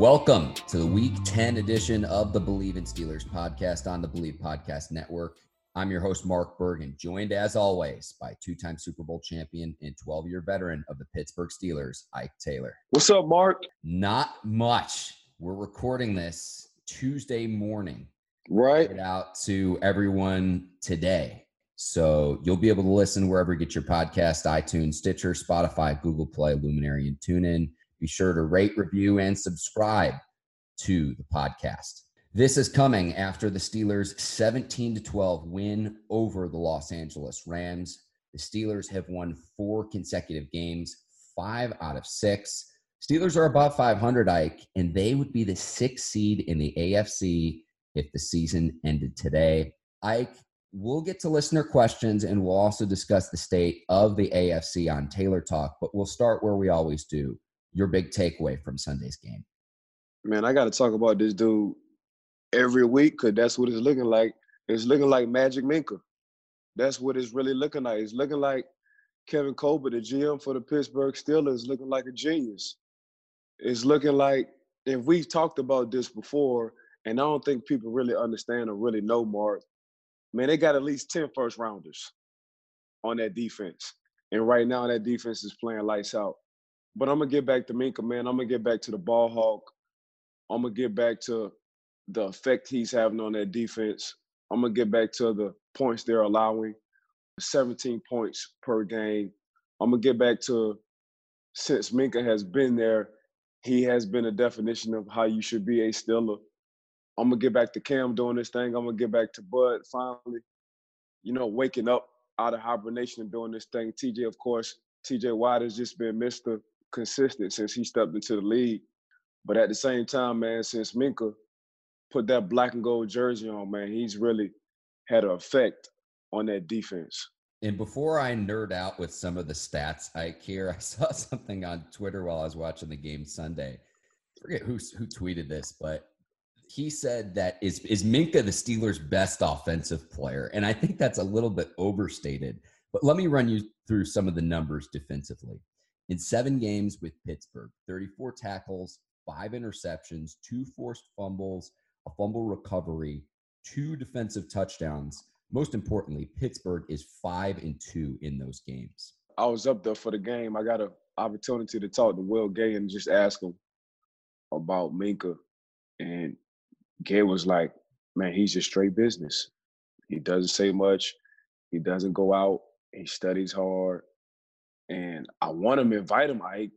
Welcome to the week 10 edition of the Bleav in Steelers podcast on the Bleav Podcast Network. I'm your host, Mark Bergen, joined as always by two time Super Bowl champion and 12 year veteran of the Pittsburgh Steelers, Ike Taylor. What's up, Mark? Not much. We're recording this Tuesday morning. Right. out to everyone today. So you'll be able to listen wherever you get your podcast iTunes, Stitcher, Spotify, Google Play, Luminary, and TuneIn. Be sure to rate, review, and subscribe to the podcast. This is coming after the Steelers' 17 to 12 win over the Los Angeles Rams. The Steelers have won four consecutive games, five out of six. Steelers are about 500, Ike, and they would be the sixth seed in the AFC if the season ended today. Ike, we'll get to listener questions and we'll also discuss the state of the AFC on Taylor Talk, but we'll start where we always do. Your big takeaway from Sunday's game. Man, I got to talk about this dude every week because that's what it's looking like. It's looking like Magic Minkah. That's what it's really looking like. It's looking like Kevin Colbert, the GM for the Pittsburgh Steelers, looking like a genius. It's looking like if we've talked about this before, and I don't think people really understand or really know Mark, man, they got at least 10 first rounders on that defense. And right now that defense is playing lights out. But I'm gonna get back to Minkah, man. I'm gonna get back to the ball hawk. I'm gonna get back to the effect he's having on that defense. I'm gonna get back to the points they're allowing, 17 points per game. I'm gonna get back to since Minkah has been there, he has been a definition of how you should be a Steeler. I'm gonna get back to Cam doing this thing. I'm gonna get back to Bud finally, you know, waking up out of hibernation and doing this thing. TJ, of course, TJ Watt has just been Mr. Consistent since he stepped into the league. But at the same time, man, since Minkah put that black and gold jersey on, man, he's really had an effect on that defense. And before I nerd out with some of the stats, I care I saw something on Twitter while I was watching the game Sunday. I forget who who tweeted this, but he said that is is Minkah the Steelers' best offensive player, and I think that's a little bit overstated. But let me run you through some of the numbers defensively. In seven games with Pittsburgh, 34 tackles, five interceptions, two forced fumbles, a fumble recovery, two defensive touchdowns. Most importantly, Pittsburgh is five and two in those games. I was up there for the game. I got an opportunity to talk to Will Gay and just ask him about Minkah. And Gay was like, man, he's just straight business. He doesn't say much. He doesn't go out. He studies hard. And I want him to invite him Ike,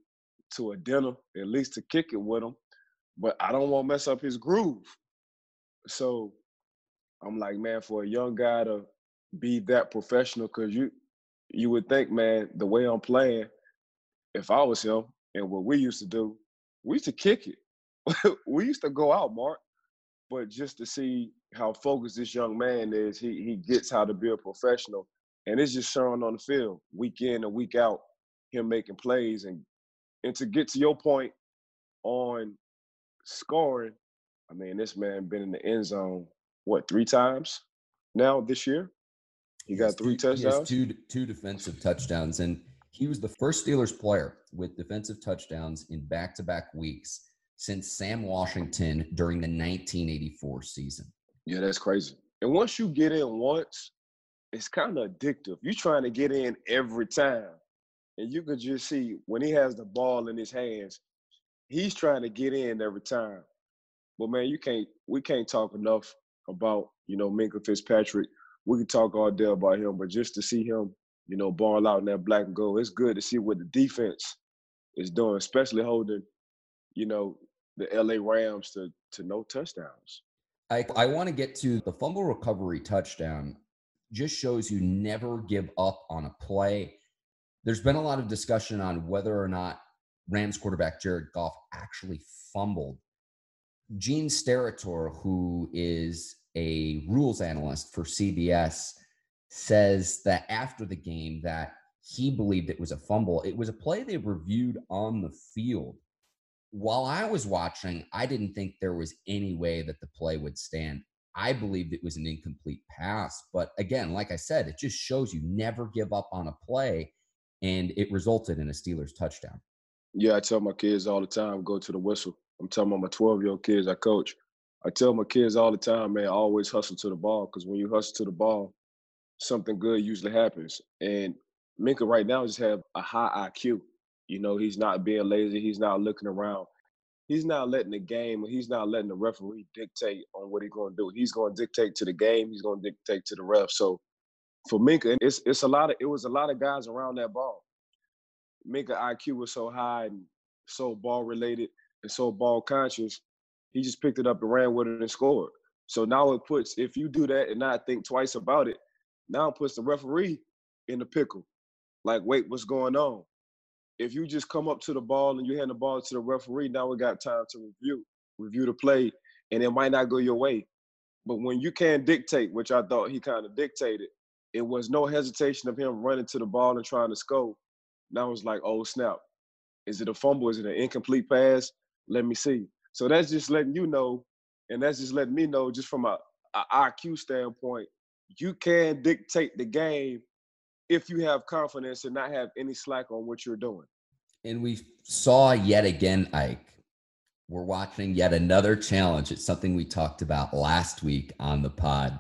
to a dinner, at least to kick it with him. But I don't want to mess up his groove. So I'm like, man, for a young guy to be that professional, because you you would think, man, the way I'm playing, if I was him and what we used to do, we used to kick it. we used to go out, Mark. But just to see how focused this young man is, he he gets how to be a professional. And it's just showing on the field, week in and week out, him making plays. And and to get to your point on scoring, I mean, this man been in the end zone what three times now this year. He got three two, touchdowns. two two defensive touchdowns, and he was the first Steelers player with defensive touchdowns in back-to-back weeks since Sam Washington during the 1984 season. Yeah, that's crazy. And once you get in once, it's kind of addictive. You're trying to get in every time. And you could just see when he has the ball in his hands, he's trying to get in every time. But man, you can't we can't talk enough about, you know, Minkah Fitzpatrick. We can talk all day about him, but just to see him, you know, ball out in that black and gold, it's good to see what the defense is doing, especially holding, you know, the LA Rams to to no touchdowns. I, I want to get to the fumble recovery touchdown. Just shows you never give up on a play. there's been a lot of discussion on whether or not Rams quarterback Jared Goff actually fumbled. Gene Steratore, who is a rules analyst for CBS, says that after the game that he believed it was a fumble. It was a play they reviewed on the field. While I was watching, I didn't think there was any way that the play would stand. I believed it was an incomplete pass. But again, like I said, it just shows you never give up on a play. And it resulted in a Steelers touchdown. Yeah, I tell my kids all the time, go to the whistle. I'm telling my 12 year old kids I coach. I tell my kids all the time, man, always hustle to the ball because when you hustle to the ball, something good usually happens. And Minkah right now just have a high IQ. You know, he's not being lazy. He's not looking around. He's not letting the game, he's not letting the referee dictate on what he's going to do. He's going to dictate to the game. He's going to dictate to the ref. So for Minkah, it's it's a lot of it was a lot of guys around that ball. Minkah IQ was so high and so ball related and so ball conscious. He just picked it up and ran with it and scored. So now it puts if you do that and not think twice about it, now it puts the referee in the pickle. Like, wait, what's going on? If you just come up to the ball and you hand the ball to the referee, now we got time to review, review the play, and it might not go your way. But when you can't dictate, which I thought he kind of dictated, it was no hesitation of him running to the ball and trying to score. Now it's like, oh snap. Is it a fumble? Is it an incomplete pass? Let me see. So that's just letting you know, and that's just letting me know, just from a, a IQ standpoint, you can dictate the game if you have confidence and not have any slack on what you're doing. And we saw yet again, Ike. We're watching yet another challenge. It's something we talked about last week on the pod.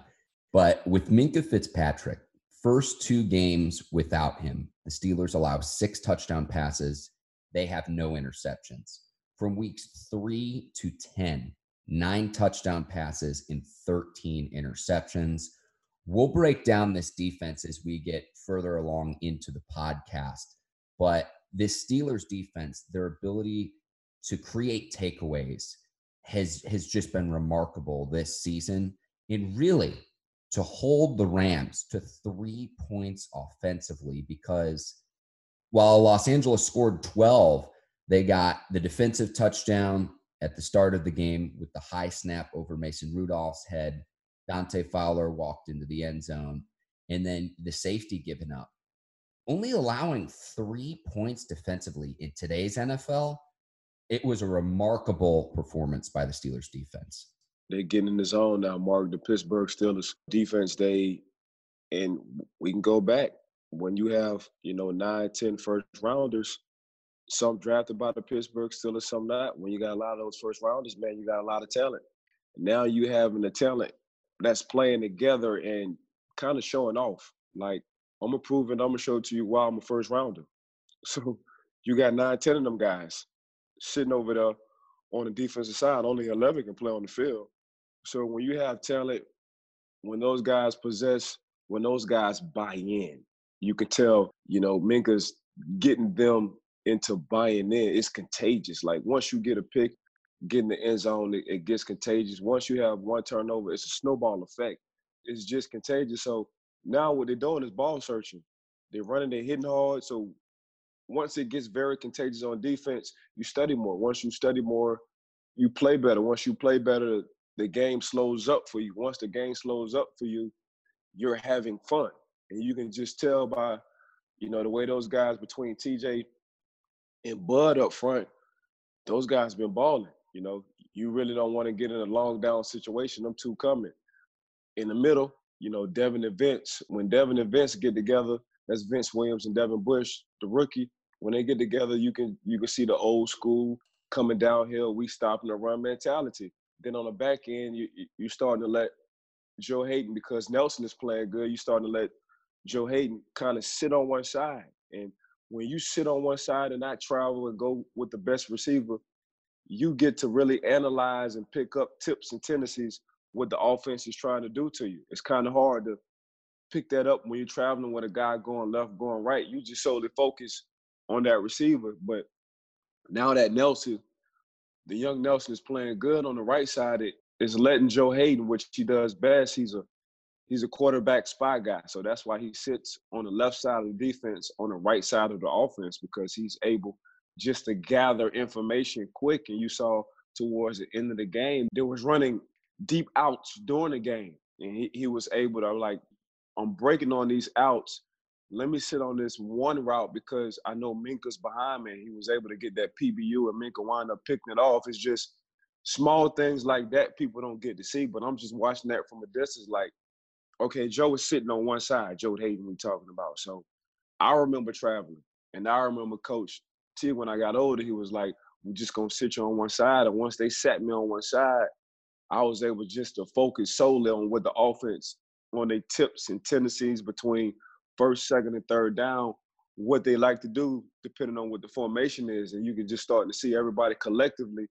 But with Minkah Fitzpatrick, first two games without him, the Steelers allow six touchdown passes. They have no interceptions. From weeks three to 10, nine touchdown passes and 13 interceptions. We'll break down this defense as we get further along into the podcast. But this Steelers defense, their ability to create takeaways has has just been remarkable this season. And really to hold the Rams to three points offensively because while Los Angeles scored 12, they got the defensive touchdown at the start of the game with the high snap over Mason Rudolph's head Dante Fowler walked into the end zone, and then the safety given up. Only allowing three points defensively in today's NFL, it was a remarkable performance by the Steelers defense. They're getting in the zone now, Mark. The Pittsburgh Steelers defense, they and we can go back when you have, you know, nine, ten first rounders, some drafted by the Pittsburgh Steelers, some not. When you got a lot of those first rounders, man, you got a lot of talent. Now you having the talent that's playing together and kind of showing off. Like I'm gonna prove it. I'm gonna show it to you why I'm a first rounder. So you got nine, ten of them guys sitting over there on the defensive side. Only 11 can play on the field. So when you have talent, when those guys possess, when those guys buy in, you can tell. You know, Minkah's getting them into buying in. It's contagious. Like once you get a pick, get in the end zone, it, it gets contagious. Once you have one turnover, it's a snowball effect. It's just contagious. So now what they're doing is ball searching. They're running, they're hitting hard. So once it gets very contagious on defense, you study more. Once you study more, you play better. Once you play better, the game slows up for you. Once the game slows up for you, you're having fun. And you can just tell by, you know, the way those guys between TJ and Bud up front, those guys been balling. You know, you really don't want to get in a long down situation. Them two coming. In the middle, you know, Devin and Vince. When Devin and Vince get together, that's Vince Williams and Devin Bush, the rookie. When they get together, you can you can see the old school coming downhill. We stopping the run mentality. Then on the back end, you you starting to let Joe Haden because Nelson is playing good. You starting to let Joe Haden kind of sit on one side. And when you sit on one side and not travel and go with the best receiver, you get to really analyze and pick up tips and tendencies what the offense is trying to do to you. It's kind of hard to pick that up when you're traveling with a guy going left, going right. You just solely focus on that receiver. But now that Nelson, the young Nelson is playing good on the right side, it is letting Joe Haden, which he does best. He's a he's a quarterback spy guy. So that's why he sits on the left side of the defense on the right side of the offense because he's able just to gather information quick. And you saw towards the end of the game, there was running deep outs during the game. And he, he was able to like, I'm breaking on these outs. Let me sit on this one route because I know Minkah's behind me. He was able to get that PBU and Minka wind up picking it off. It's just small things like that people don't get to see. But I'm just watching that from a distance like, okay, Joe is sitting on one side, Joe Haden we talking about. So I remember traveling. And I remember Coach T when I got older, he was like, We're just gonna sit you on one side. And once they sat me on one side, I was able just to focus solely on what the offense, on their tips and tendencies between first, second, and third down, what they like to do, depending on what the formation is. And you can just start to see everybody collectively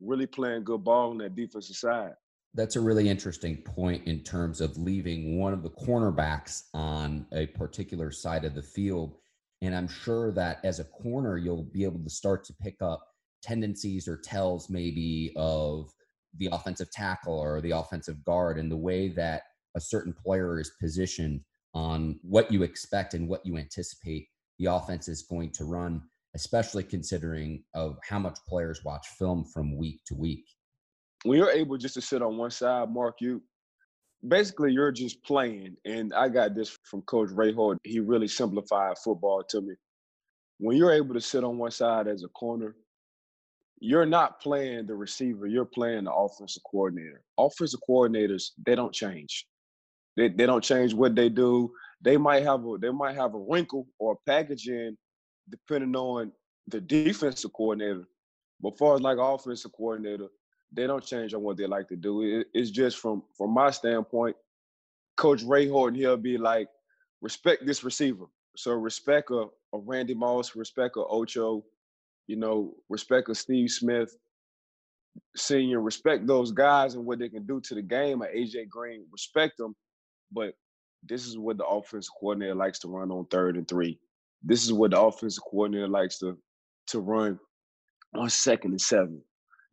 really playing good ball on that defensive side that's a really interesting point in terms of leaving one of the cornerbacks on a particular side of the field. And I'm sure that as a corner, you'll be able to start to pick up tendencies or tells maybe of the offensive tackle or the offensive guard and the way that a certain player is positioned on what you expect and what you anticipate the offense is going to run, especially considering of how much players watch film from week to week. When you're able just to sit on one side, Mark, you basically you're just playing. And I got this from Coach Ray Horton. He really simplified football to me. When you're able to sit on one side as a corner, you're not playing the receiver, you're playing the offensive coordinator. Offensive coordinators, they don't change. They, they don't change what they do. They might have a they might have a wrinkle or a package in depending on the defensive coordinator. But far as like offensive coordinator, they don't change on what they like to do. It, it's just from from my standpoint, Coach Ray Horton, he'll be like, respect this receiver. So respect a, a Randy Moss, respect a Ocho, you know, respect a Steve Smith, senior, respect those guys and what they can do to the game. At AJ Green, respect them. But this is what the offensive coordinator likes to run on third and three. This is what the offensive coordinator likes to to run on second and seven.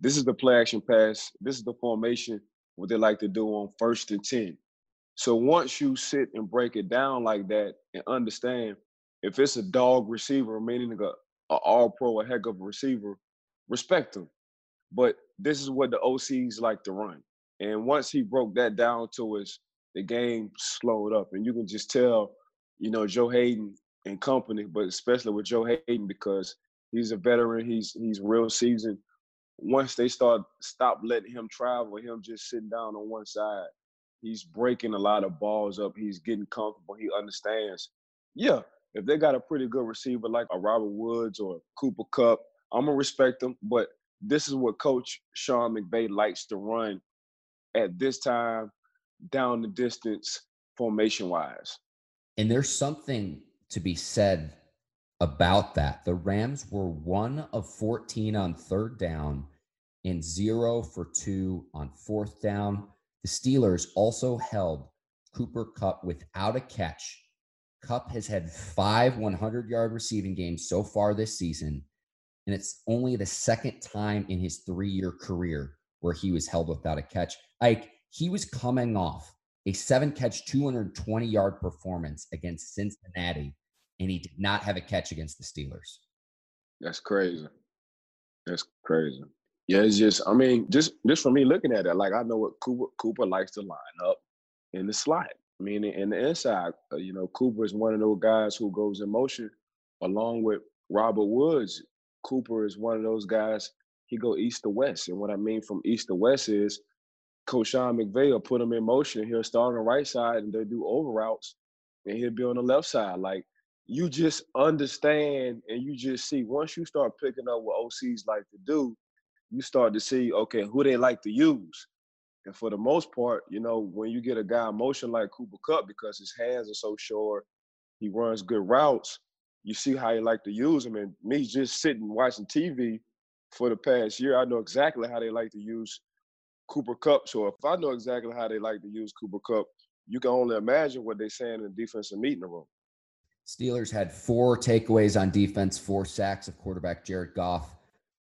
This is the play action pass. This is the formation, what they like to do on first and 10. So once you sit and break it down like that and understand if it's a dog receiver, meaning a, a all pro, a heck of a receiver, respect them. But this is what the OCs like to run. And once he broke that down to us, the game slowed up. And you can just tell, you know, Joe Haden and company, but especially with Joe Haden because he's a veteran, he's he's real seasoned once they start stop letting him travel, him just sitting down on one side, he's breaking a lot of balls up. He's getting comfortable. He understands. Yeah, if they got a pretty good receiver like a Robert Woods or Cooper Kupp, I'm gonna respect them. But this is what Coach Sean McVay likes to run at this time, down the distance, formation wise. And there's something to be said about that. The Rams were one of 14 on third down and zero for two on fourth down. The Steelers also held Cooper Kupp without a catch. Kupp has had five 100 yard receiving games so far this season, and it's only the second time in his three year career where he was held without a catch. Like he was coming off a seven catch, 220 yard performance against Cincinnati and he did not have a catch against the Steelers. That's crazy. That's crazy. Yeah, it's just I mean, just just for me looking at it, like I know what Cooper Cooper likes to line up in the slot. I mean, in the inside, uh, you know, Cooper is one of those guys who goes in motion, along with Robert Woods. Cooper is one of those guys. He go east to west, and what I mean from east to west is, Coach Sean McVay will put him in motion. He'll start on the right side, and they'll do over routes, and he'll be on the left side. Like you just understand and you just see once you start picking up what OCs like to do, you start to see okay who they like to use. And for the most part, you know, when you get a guy motion like Cooper Kupp, because his hands are so short, he runs good routes. You see how he like to use him. And me just sitting watching TV for the past year, I know exactly how they like to use Cooper Kupp. So if I know exactly how they like to use Cooper Kupp, you can only imagine what they're saying in the defensive meeting room. Steelers had four takeaways on defense, four sacks of quarterback Jared Goff.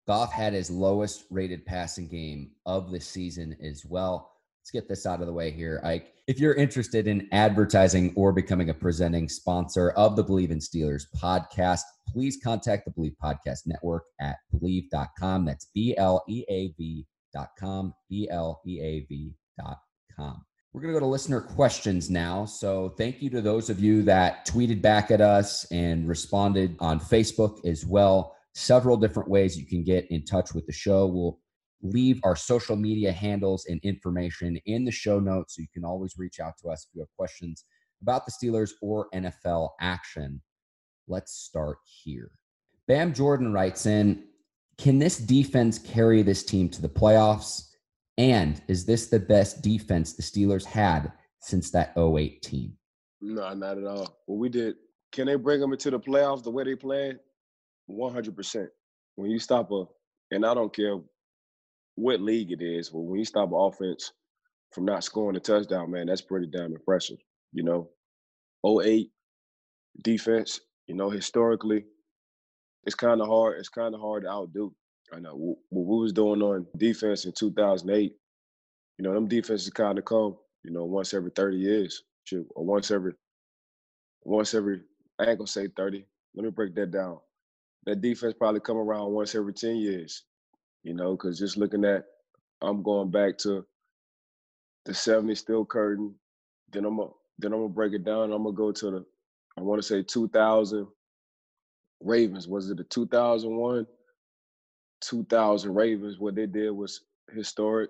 Goff had his lowest rated passing game of the season as well let's get this out of the way here. Ike, if you're interested in advertising or becoming a presenting sponsor of the Bleav in Steelers podcast, please contact the Bleav Podcast Network at bleav.com. That's B L E A V.com, B L E A V.com. We're going to go to listener questions now. So, thank you to those of you that tweeted back at us and responded on Facebook as well. Several different ways you can get in touch with the show. We'll leave our social media handles and information in the show notes so you can always reach out to us if you have questions about the Steelers or NFL action. Let's start here. Bam Jordan writes in Can this defense carry this team to the playoffs? And is this the best defense the Steelers had since that 08 team? No, not at all. What we did, can they bring them into the playoffs the way they played? 100%. When you stop a, and I don't care what league it is, but when you stop an offense from not scoring a touchdown, man, that's pretty damn impressive. You know, 08 defense, you know, historically, it's kind of hard. It's kind of hard to outdo. I know what we was doing on defense in 2008. You know, them defenses kind of come, you know, once every 30 years, or once every, once every. I ain't gonna say 30. Let me break that down. That defense probably come around once every 10 years. You know, because just looking at, I'm going back to the 70s steel curtain. Then I'm gonna then I'm gonna break it down. I'm gonna go to the, I want to say 2000 Ravens. Was it the 2001? 2000 Ravens, what they did was historic.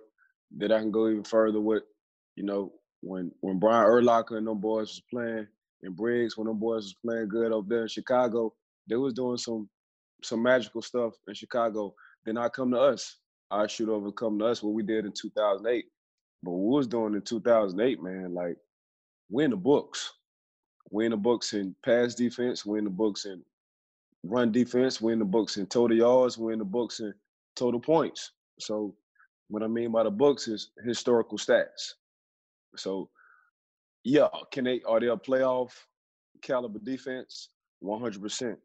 That I can go even further with, you know, when when Brian Urlacher and them boys was playing, and Briggs when them boys was playing good up there in Chicago, they was doing some some magical stuff in Chicago. Then I come to us. I shoot over come to us what we did in 2008. But what we was doing in 2008, man, like win the books. Win the books in pass defense, win the books in run defense, win the books in total yards, win the books in total points. So what I mean by the books is historical stats. So yeah, can they are they a playoff caliber defense? 100%.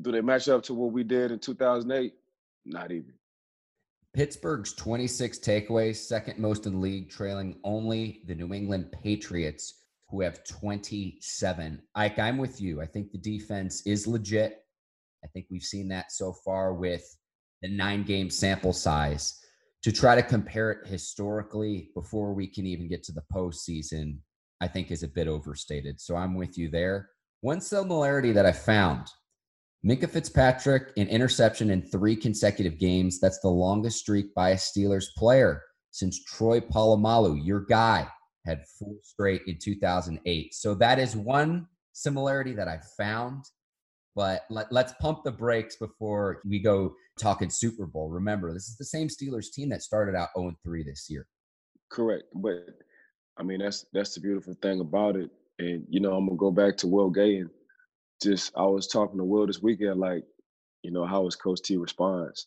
Do they match up to what we did in 2008? Not even. Pittsburgh's 26 takeaways, second most in the league, trailing only the New England Patriots who have 27. Ike, I'm with you. I think the defense is legit. I think we've seen that so far with the nine game sample size. To try to compare it historically before we can even get to the postseason, I think is a bit overstated. So I'm with you there. One similarity that I found Minkah Fitzpatrick, an interception in three consecutive games. That's the longest streak by a Steelers player since Troy Polamalu, your guy, had four straight in 2008. So that is one similarity that I found. But let, us pump the brakes before we go talking Super Bowl. Remember, this is the same Steelers team that started out 0 3 this year. Correct. But I mean, that's that's the beautiful thing about it. And you know, I'm gonna go back to Will Gay and just I was talking to Will this weekend, like, you know, how was Coach T response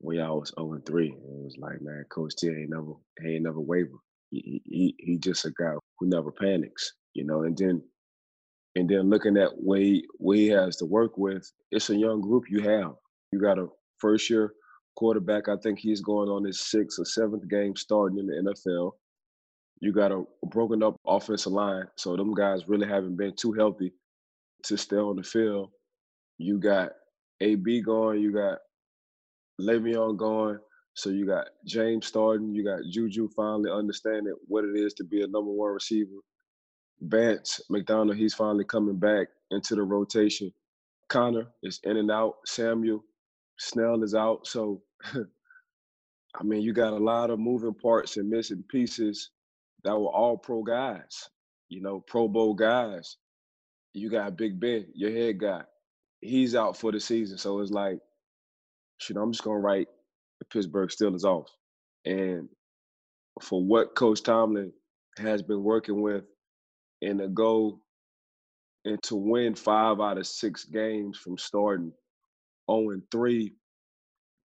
when y'all was 0 3? It was like, man, Coach T ain't never ain't never waver he, he just a guy who never panics, you know. And then and then looking at what he has to work with, it's a young group you have. You got a first year quarterback. I think he's going on his sixth or seventh game starting in the NFL. You got a broken up offensive line, so them guys really haven't been too healthy to stay on the field. You got AB going, you got Le'Veon going, so you got James starting, you got Juju finally understanding what it is to be a number one receiver. Vance McDonald, he's finally coming back into the rotation. Conner is in and out. Samuel Snell is out. So, I mean, you got a lot of moving parts and missing pieces that were all pro guys, you know, Pro Bowl guys. You got Big Ben, your head guy. He's out for the season. So it's like, shit, I'm just going to write the Pittsburgh Steelers off. And for what Coach Tomlin has been working with and to go and to win five out of six games from starting 0 and 3,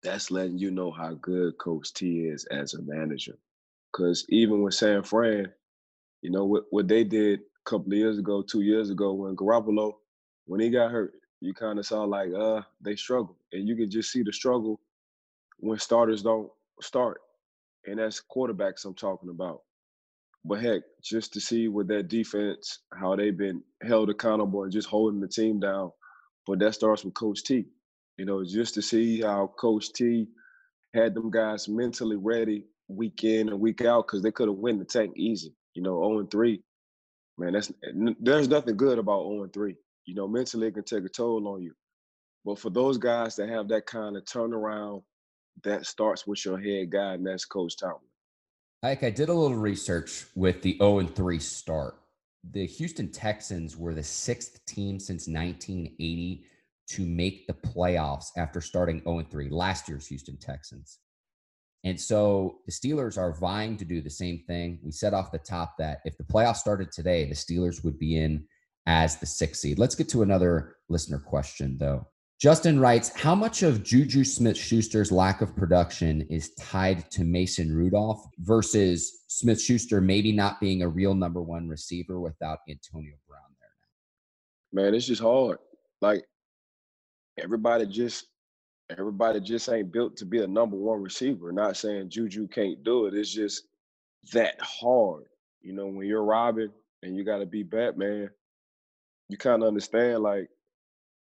that's letting you know how good Coach T is as a manager. Because even with San Fran, you know, what, what they did a couple of years ago, two years ago, when Garoppolo, when he got hurt, you kind of saw like, uh, they struggled. And you could just see the struggle when starters don't start. and that's quarterbacks I'm talking about. But heck, just to see with that defense, how they've been held accountable and just holding the team down. But that starts with Coach T. You know, just to see how Coach T had them guys mentally ready week in and week out because they could have win the tank easy. You know, 0 and 3. Man, that's there's nothing good about 0 and 3. You know, mentally it can take a toll on you. But for those guys that have that kind of turnaround, that starts with your head guy, and that's Coach Tomlin. Ike, I did a little research with the 0 and 3 start. The Houston Texans were the sixth team since 1980 to make the playoffs after starting 0 and 3, last year's Houston Texans. And so the Steelers are vying to do the same thing. We said off the top that if the playoffs started today, the Steelers would be in as the sixth seed. Let's get to another listener question, though. Justin writes, How much of Juju Smith Schuster's lack of production is tied to Mason Rudolph versus Smith Schuster maybe not being a real number one receiver without Antonio Brown there now? Man, it's just hard. Like everybody just everybody just ain't built to be a number one receiver. Not saying Juju can't do it. It's just that hard. You know, when you're Robin and you gotta be Batman, you kind of understand like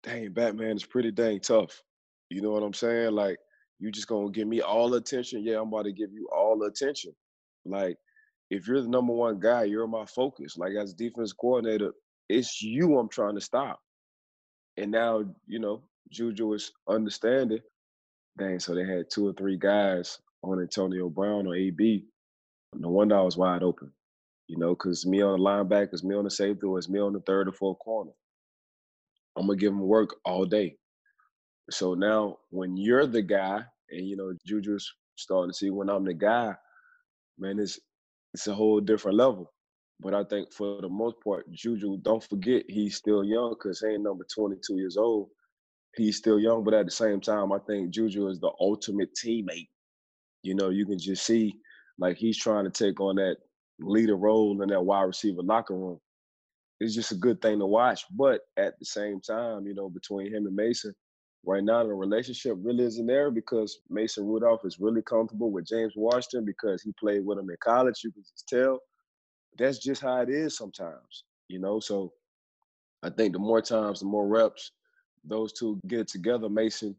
dang, Batman is pretty dang tough. You know what I'm saying? Like, you just gonna give me all attention. Yeah, I'm about to give you all attention. Like, if you're the number one guy, you're my focus. Like as defense coordinator, it's you I'm trying to stop. And now, you know, Juju is understanding. Dang, so they had two or three guys on Antonio Brown or AB. No wonder I was wide open. You know, because me on the linebackers, me on the safety, or it's me on the third or fourth corner. I'm gonna give him work all day. So now when you're the guy, and you know, Juju's starting to see when I'm the guy, man, it's it's a whole different level. But I think for the most part, Juju, don't forget he's still young because he ain't number 22 years old. He's still young, but at the same time, I think Juju is the ultimate teammate. You know, you can just see like he's trying to take on that leader role in that wide receiver locker room it's just a good thing to watch. But at the same time, you know, between him and Mason, right now the relationship really isn't there because Mason Rudolph is really comfortable with James Washington because he played with him in college. You can just tell. That's just how it is sometimes, you know. So I think the more times, the more reps those two get together, Mason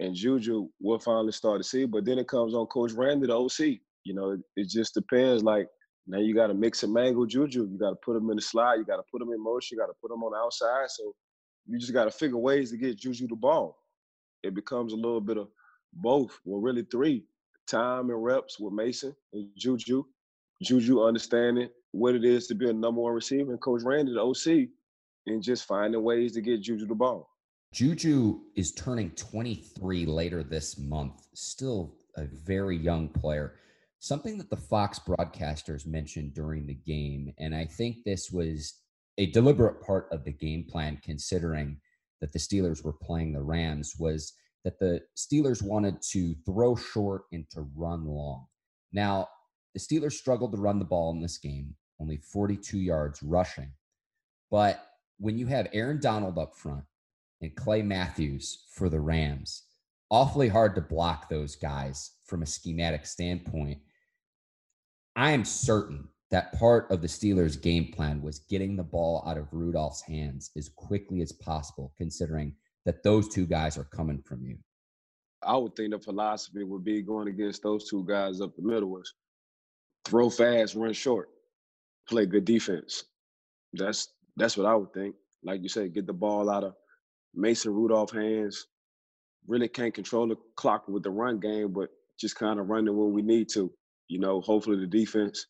and Juju, we'll finally start to see. But then it comes on Coach Randy, the OC. You know, it, it just depends. Like now you got to mix and mangle Juju. You got to put him in the slide. You got to put him in motion. You got to put him on the outside. So you just got to figure ways to get Juju the ball. It becomes a little bit of both. Well, really three: time and reps with Mason and Juju. Juju understanding what it is to be a number one receiver, and Coach Randy, the OC, and just finding ways to get Juju the ball. Juju is turning 23 later this month. Still a very young player something that the Fox broadcasters mentioned during the game, and I think this was a deliberate part of the game plan, considering that the Steelers were playing the Rams, was that the Steelers wanted to throw short and to run long. Now, the Steelers struggled to run the ball in this game, only 42 yards rushing. But when you have Aaron Donald up front and Clay Matthews for the Rams, awfully hard to block those guys from a schematic standpoint. I am certain that part of the Steelers' game plan was getting the ball out of Rudolph's hands as quickly as possible, considering that those two guys are coming from you. I would think the philosophy would be going against those two guys up the middle was throw fast, run short, play good defense. That's that's what I would think. Like you said, get the ball out of Mason Rudolph hands. Really can't control the clock with the run game, but just kind of running when we need to you know, hopefully the defense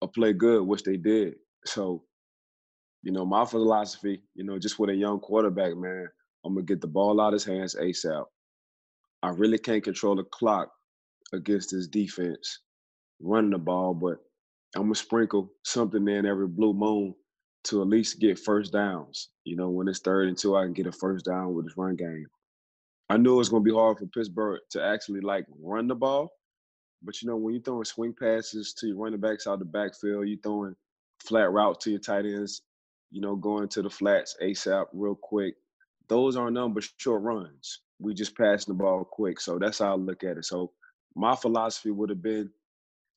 will play good, which they did. So, you know, my philosophy, you know, just with a young quarterback, man, I'm gonna get the ball out of his hands ASAP. I really can't control the clock against this defense running the ball, but I'm gonna sprinkle something in every blue moon to at least get first downs. You know, when it's third and two, I can get a first down with this run game. I knew it was gonna be hard for Pittsburgh to actually like run the ball, but you know, when you're throwing swing passes to your running backs out the backfield, you're throwing flat routes to your tight ends, you know, going to the flats ASAP real quick. Those are number short runs. We just passing the ball quick. So that's how I look at it. So my philosophy would have been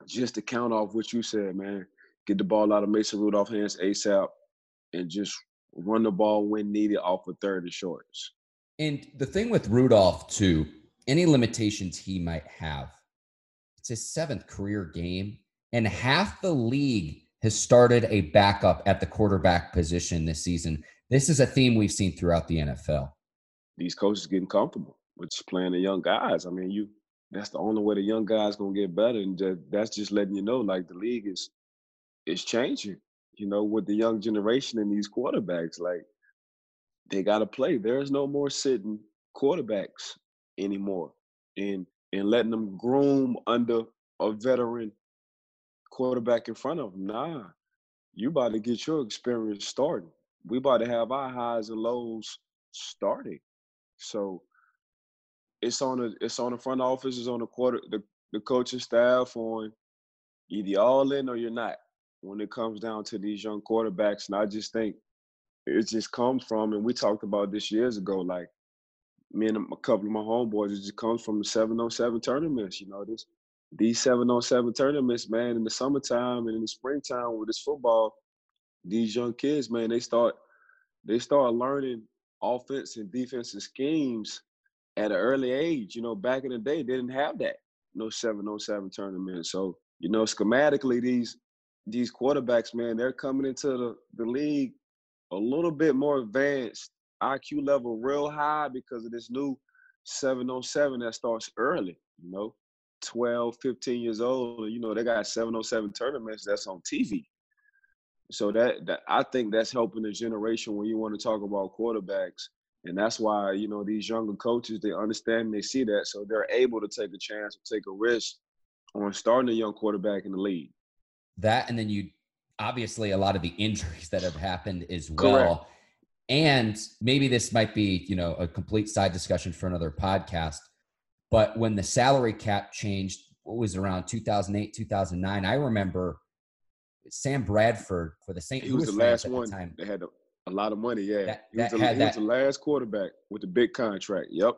just to count off what you said, man. Get the ball out of Mason Rudolph hands ASAP and just run the ball when needed off of third and shorts. And the thing with Rudolph, too, any limitations he might have, it's his seventh career game, and half the league has started a backup at the quarterback position this season. This is a theme we've seen throughout the NFL. These coaches getting comfortable with playing the young guys. I mean, you that's the only way the young guys gonna get better, and that's just letting you know like the league is is changing. You know, with the young generation and these quarterbacks, like they got to play. There's no more sitting quarterbacks anymore, and and letting them groom under a veteran quarterback in front of them. Nah, you about to get your experience starting. We about to have our highs and lows starting. So it's on the it's on the front office, it's on the quarter the, the coaching staff on either all in or you're not when it comes down to these young quarterbacks. And I just think it just comes from, and we talked about this years ago, like me and a couple of my homeboys, it just comes from the 707 tournaments. You know, this these 707 tournaments, man, in the summertime and in the springtime with this football, these young kids, man, they start they start learning offense and defensive schemes at an early age. You know, back in the day, they didn't have that. No 707 tournament. So, you know, schematically, these these quarterbacks, man, they're coming into the, the league a little bit more advanced, IQ level real high because of this new 707 that starts early, you know, 12, 15 years old. You know, they got 707 tournaments that's on TV. So that, that I think that's helping the generation when you want to talk about quarterbacks and that's why, you know, these younger coaches, they understand they see that. So they're able to take a chance take a risk on starting a young quarterback in the league. That, and then you obviously a lot of the injuries that have happened as well. Correct. And maybe this might be, you know, a complete side discussion for another podcast. But when the salary cap changed, what was around 2008, 2009, I remember Sam Bradford for the St. He Louis was the last one. The. They had to a lot of money, yeah. That, he, was, the, he was the last quarterback with the big contract. Yep.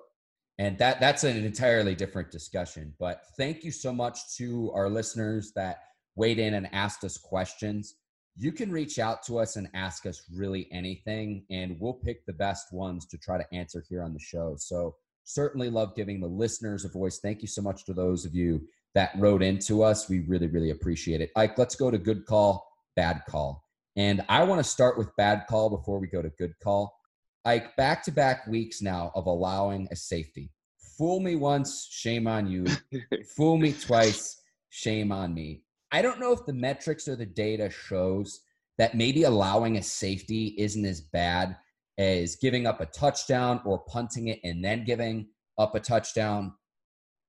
And that that's an entirely different discussion. But thank you so much to our listeners that weighed in and asked us questions. You can reach out to us and ask us really anything, and we'll pick the best ones to try to answer here on the show. So certainly love giving the listeners a voice. Thank you so much to those of you that wrote into us. We really, really appreciate it. Ike, let's go to good call, bad call. And I want to start with bad call before we go to good call. Ike, back to back weeks now of allowing a safety. Fool me once, shame on you. Fool me twice, shame on me. I don't know if the metrics or the data shows that maybe allowing a safety isn't as bad as giving up a touchdown or punting it and then giving up a touchdown.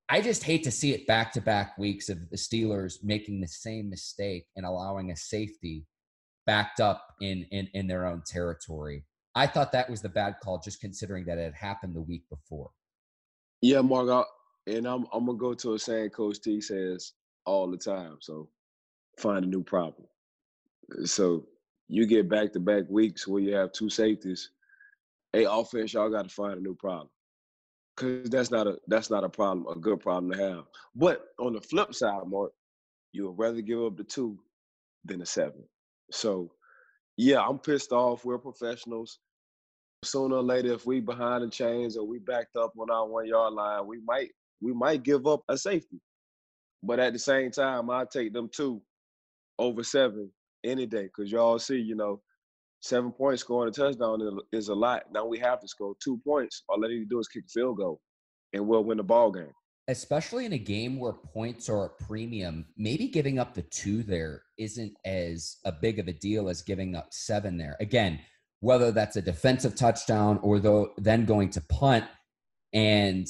I just hate to see it back to back weeks of the Steelers making the same mistake and allowing a safety backed up in, in, in their own territory. I thought that was the bad call, just considering that it had happened the week before. Yeah, Mark, and I'm I'm gonna go to a saying Coach T says all the time. So find a new problem. Uh, so you get back to back weeks where you have two safeties. Hey, offense, y'all got to find a new problem because that's not a that's not a problem, a good problem to have. But on the flip side, Mark, you would rather give up the two than the seven. So, yeah, I'm pissed off. We're professionals. Sooner or later, if we behind the chains or we backed up on our one yard line, we might we might give up a safety. But at the same time, I take them two over seven any day because y'all see, you know, seven points scoring a touchdown is a lot. Now we have to score two points. All they need to do is kick a field goal, and we'll win the ball game especially in a game where points are a premium, maybe giving up the two there isn't as a big of a deal as giving up seven there. Again, whether that's a defensive touchdown or though then going to punt and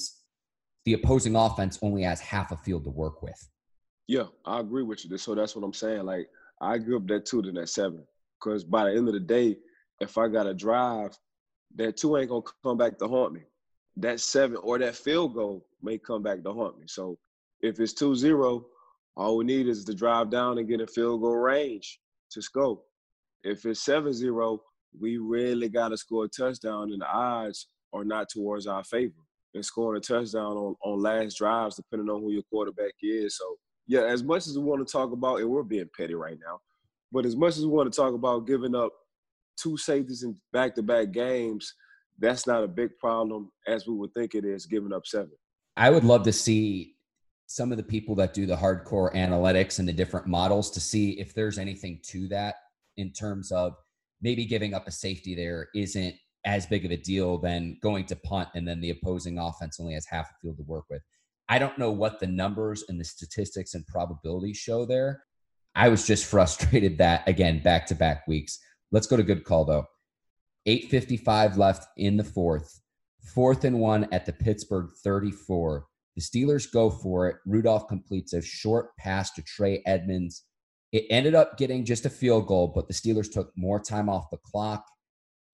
the opposing offense only has half a field to work with. Yeah, I agree with you. So that's what I'm saying. Like I give up that two to that seven. Because by the end of the day, if I got a drive, that two ain't gonna come back to haunt me that seven or that field goal may come back to haunt me. So if it's 2-0, all we need is to drive down and get a field goal range to score. If it's 7-0, we really got to score a touchdown and the odds are not towards our favor. And scoring a touchdown on, on last drives, depending on who your quarterback is. So, yeah, as much as we want to talk about, and we're being petty right now, but as much as we want to talk about giving up two safeties in back to back games, that's not a big problem as we would think it is giving up seven. I would love to see some of the people that do the hardcore analytics and the different models to see if there's anything to that in terms of maybe giving up a safety there isn't as big of a deal than going to punt and then the opposing offense only has half a field to work with. I don't know what the numbers and the statistics and probabilities show there. I was just frustrated that again back to back weeks. Let's go to good call though. 855 left in the fourth. Fourth and one at the Pittsburgh 34. The Steelers go for it. Rudolph completes a short pass to Trey Edmonds. It ended up getting just a field goal, but the Steelers took more time off the clock.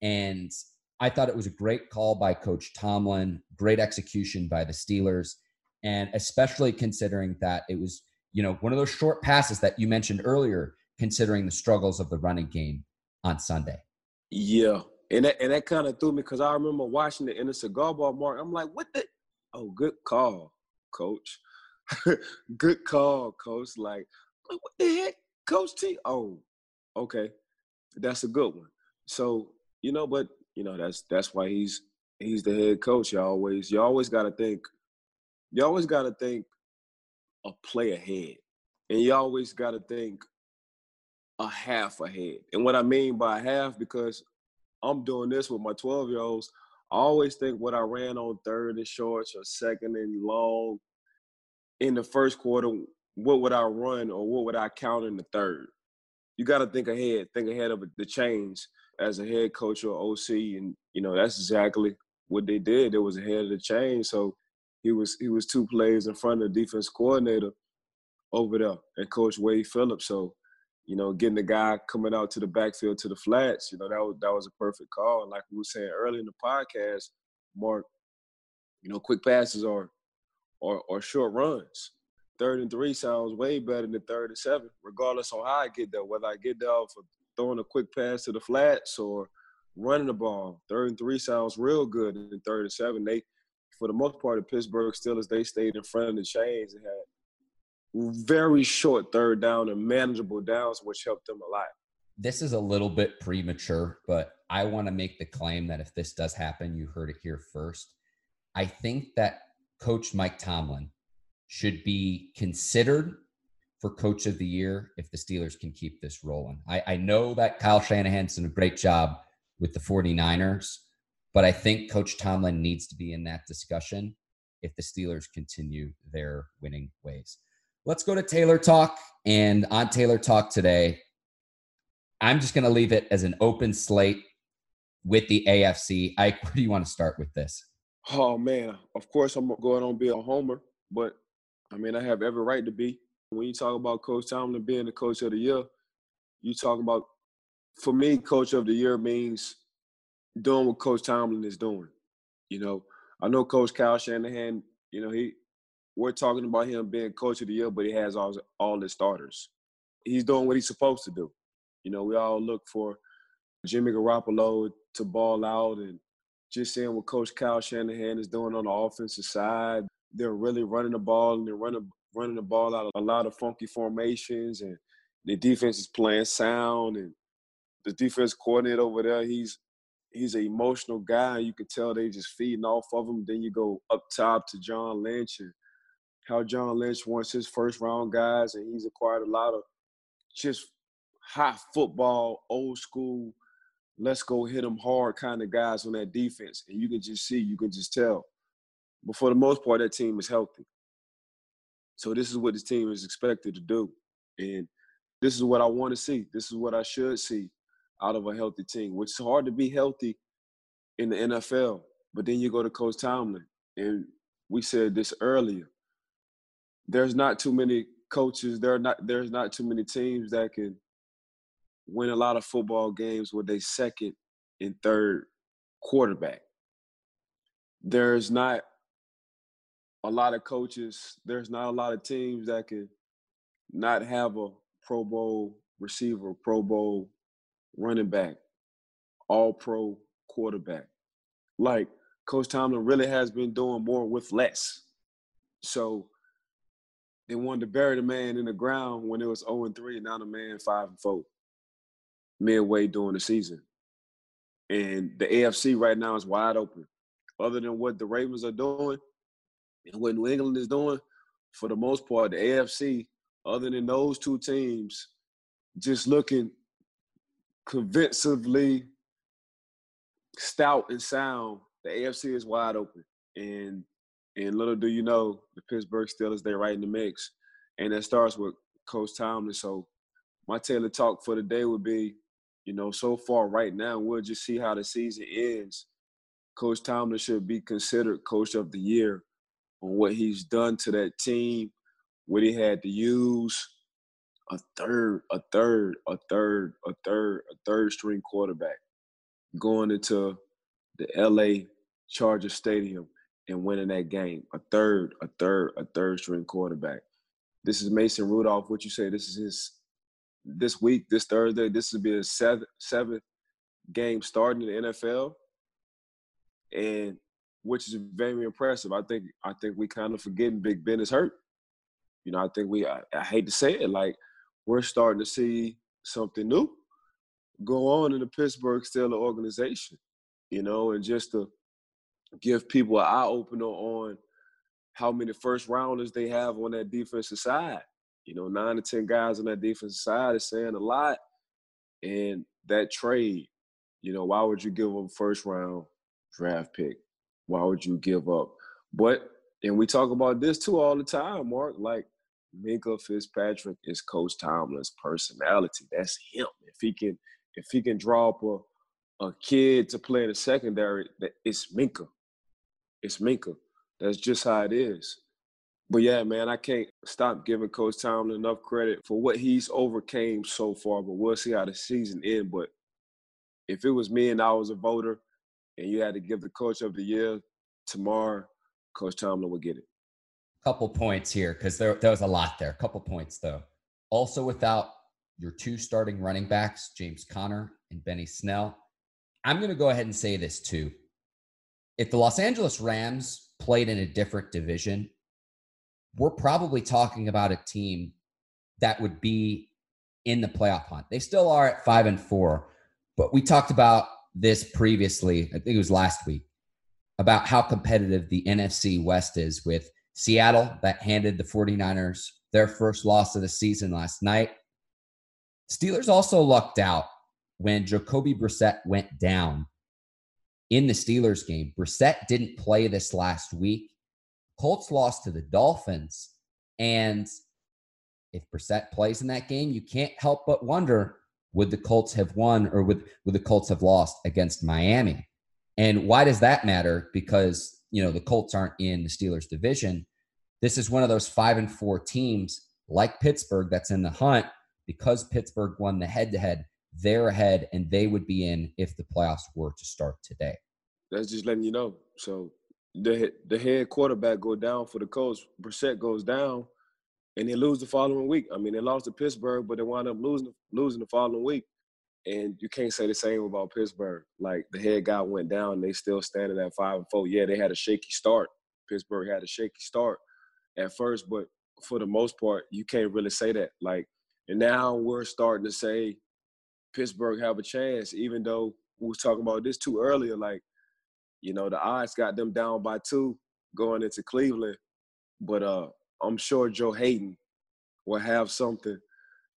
And I thought it was a great call by Coach Tomlin, great execution by the Steelers, and especially considering that it was, you know, one of those short passes that you mentioned earlier, considering the struggles of the running game on Sunday. Yeah. And that, and that kind of threw me because I remember watching it in a cigar bar mark. I'm like, what the? Oh, good call, coach. good call, coach. Like, what the heck, Coach T? Oh, okay. That's a good one. So, you know, but you know, that's that's why he's he's the head coach. You always you always gotta think you always gotta think a play ahead. And you always gotta think a half ahead. And what I mean by half, because I'm doing this with my 12 year olds, I always think what I ran on third and shorts or second and long in the first quarter, what would I run or what would I count in the third? You got to think ahead, think ahead of the change as a head coach or OC, and you know that's exactly what they did. It was ahead of the chain, so he was he was two plays in front of the defense coordinator over there and Coach Wade Phillips. So, you know, getting the guy coming out to the backfield to the flats, you know, that was that was a perfect call. And like we were saying earlier in the podcast, Mark, you know, quick passes are or or short runs. Third and three sounds way better than third and seven, regardless on how I get there, whether I get there off of throwing a quick pass to the flats or running the ball. Third and three sounds real good. And third and seven, they, for the most part, the Pittsburgh Steelers, they stayed in front of the chains and had very short third down and manageable downs, which helped them a lot. This is a little bit premature, but I want to make the claim that if this does happen, you heard it here first. I think that Coach Mike Tomlin should be considered for coach of the year if the Steelers can keep this rolling. I, I know that Kyle Shanahan's done a great job with the 49ers, but I think Coach Tomlin needs to be in that discussion if the Steelers continue their winning ways. Let's go to Taylor Talk. And on Taylor Talk today, I'm just going to leave it as an open slate with the AFC. Ike, where do you want to start with this? Oh, man. Of course, I'm going on be a homer, but I mean, I have every right to be. When you talk about Coach Tomlin being the coach of the year, you talk about, for me, coach of the year means doing what Coach Tomlin is doing. You know, I know Coach Kyle Shanahan, you know, he we're talking about him being coach of the year, but he has all all his starters. He's doing what he's supposed to do. You know, we all look for Jimmy Garoppolo to ball out and just seeing what Coach Kyle Shanahan is doing on the offensive side. They're really running the ball and they're running running the ball out of a lot of funky formations, and the defense is playing sound. And the defense coordinator over there, he's he's an emotional guy. You can tell they just feeding off of him. Then you go up top to John Lynch and how John Lynch wants his first round guys, and he's acquired a lot of just high football, old school, let's go hit them hard kind of guys on that defense. And you can just see, you can just tell. But for the most part, that team is healthy. So this is what this team is expected to do. And this is what I want to see. This is what I should see out of a healthy team, which is hard to be healthy in the NFL. But then you go to Coach Tomlin, and we said this earlier. There's not too many coaches. There are not. There's not too many teams that can win a lot of football games with a second and third quarterback. There's not a lot of coaches, there's not a lot of teams that could not have a Pro Bowl receiver, Pro Bowl running back, all pro quarterback. Like Coach Tomlin really has been doing more with less. So they wanted to bury the man in the ground when it was 0 and 3, and now the man 5 and 4 midway during the season. And the AFC right now is wide open. Other than what the Ravens are doing and what New England is doing, for the most part, the AFC, other than those two teams, just looking convincingly stout and sound, the AFC is wide open. And and little do you know, the Pittsburgh Steelers, they're right in the mix. And that starts with Coach Tomlin. So my Taylor talk for the day would be, you know, so far right now, we'll just see how the season ends. Coach Tomlin should be considered coach of the year on what he's done to that team, what he had to use a third, a third, a third, a third, a third string quarterback going into the LA Charger Stadium and winning that game. A third, a third, a third string quarterback. This is Mason Rudolph. What you say? This is his this week, this Thursday. This will be his seventh seventh game starting in the NFL, and which is very impressive. I think I think we kind of forgetting Big Ben is hurt. You know, I think we I, I hate to say it, like we're starting to see something new go on in the Pittsburgh Steelers organization. You know, and just to give people an eye opener on how many first rounders they have on that defensive side. You know, nine to ten guys on that defensive side is saying a lot. And that trade, you know, why would you give them first round draft pick? Why would you give up? But and we talk about this too all the time, Mark. Like Minkah Fitzpatrick is Coach Tomlin's personality. That's him. If he can, if he can draw up a, a kid to play in the secondary, that it's Minkah. It's Minkah. That's just how it is. But yeah, man, I can't stop giving Coach Tomlin enough credit for what he's overcame so far. But we'll see how the season ends. But if it was me and I was a voter, and you had to give the coach of the year tomorrow, Coach Tomlin would get it. Couple points here because there, there was a lot there. A couple points though. Also, without your two starting running backs, James Conner and Benny Snell, I'm going to go ahead and say this too. If the Los Angeles Rams played in a different division, we're probably talking about a team that would be in the playoff hunt. They still are at five and four, but we talked about this previously, I think it was last week, about how competitive the NFC West is with Seattle that handed the 49ers their first loss of the season last night. Steelers also lucked out when Jacoby Brissett went down in the Steelers game. Brissett didn't play this last week. Colts lost to the Dolphins. And if Brissett plays in that game, you can't help but wonder would the Colts have won or would, would the Colts have lost against Miami? And why does that matter? Because, you know, the Colts aren't in the Steelers division. This is one of those five and four teams like Pittsburgh that's in the hunt because Pittsburgh won the head to head. They're ahead and they would be in if the playoffs were to start today. That's just letting you know. So the the head quarterback go down for the Colts. Brissett goes down and they lose the following week. I mean, they lost to Pittsburgh, but they wound up losing losing the following week. And you can't say the same about Pittsburgh. Like the head guy went down, they still standing at five and four. Yeah, they had a shaky start. Pittsburgh had a shaky start at first, but for the most part, you can't really say that. Like, and now we're starting to say Pittsburgh have a chance, even though we was talking about this too earlier. Like, you know, the odds got them down by two going into Cleveland, but uh, I'm sure Joe Haden will have something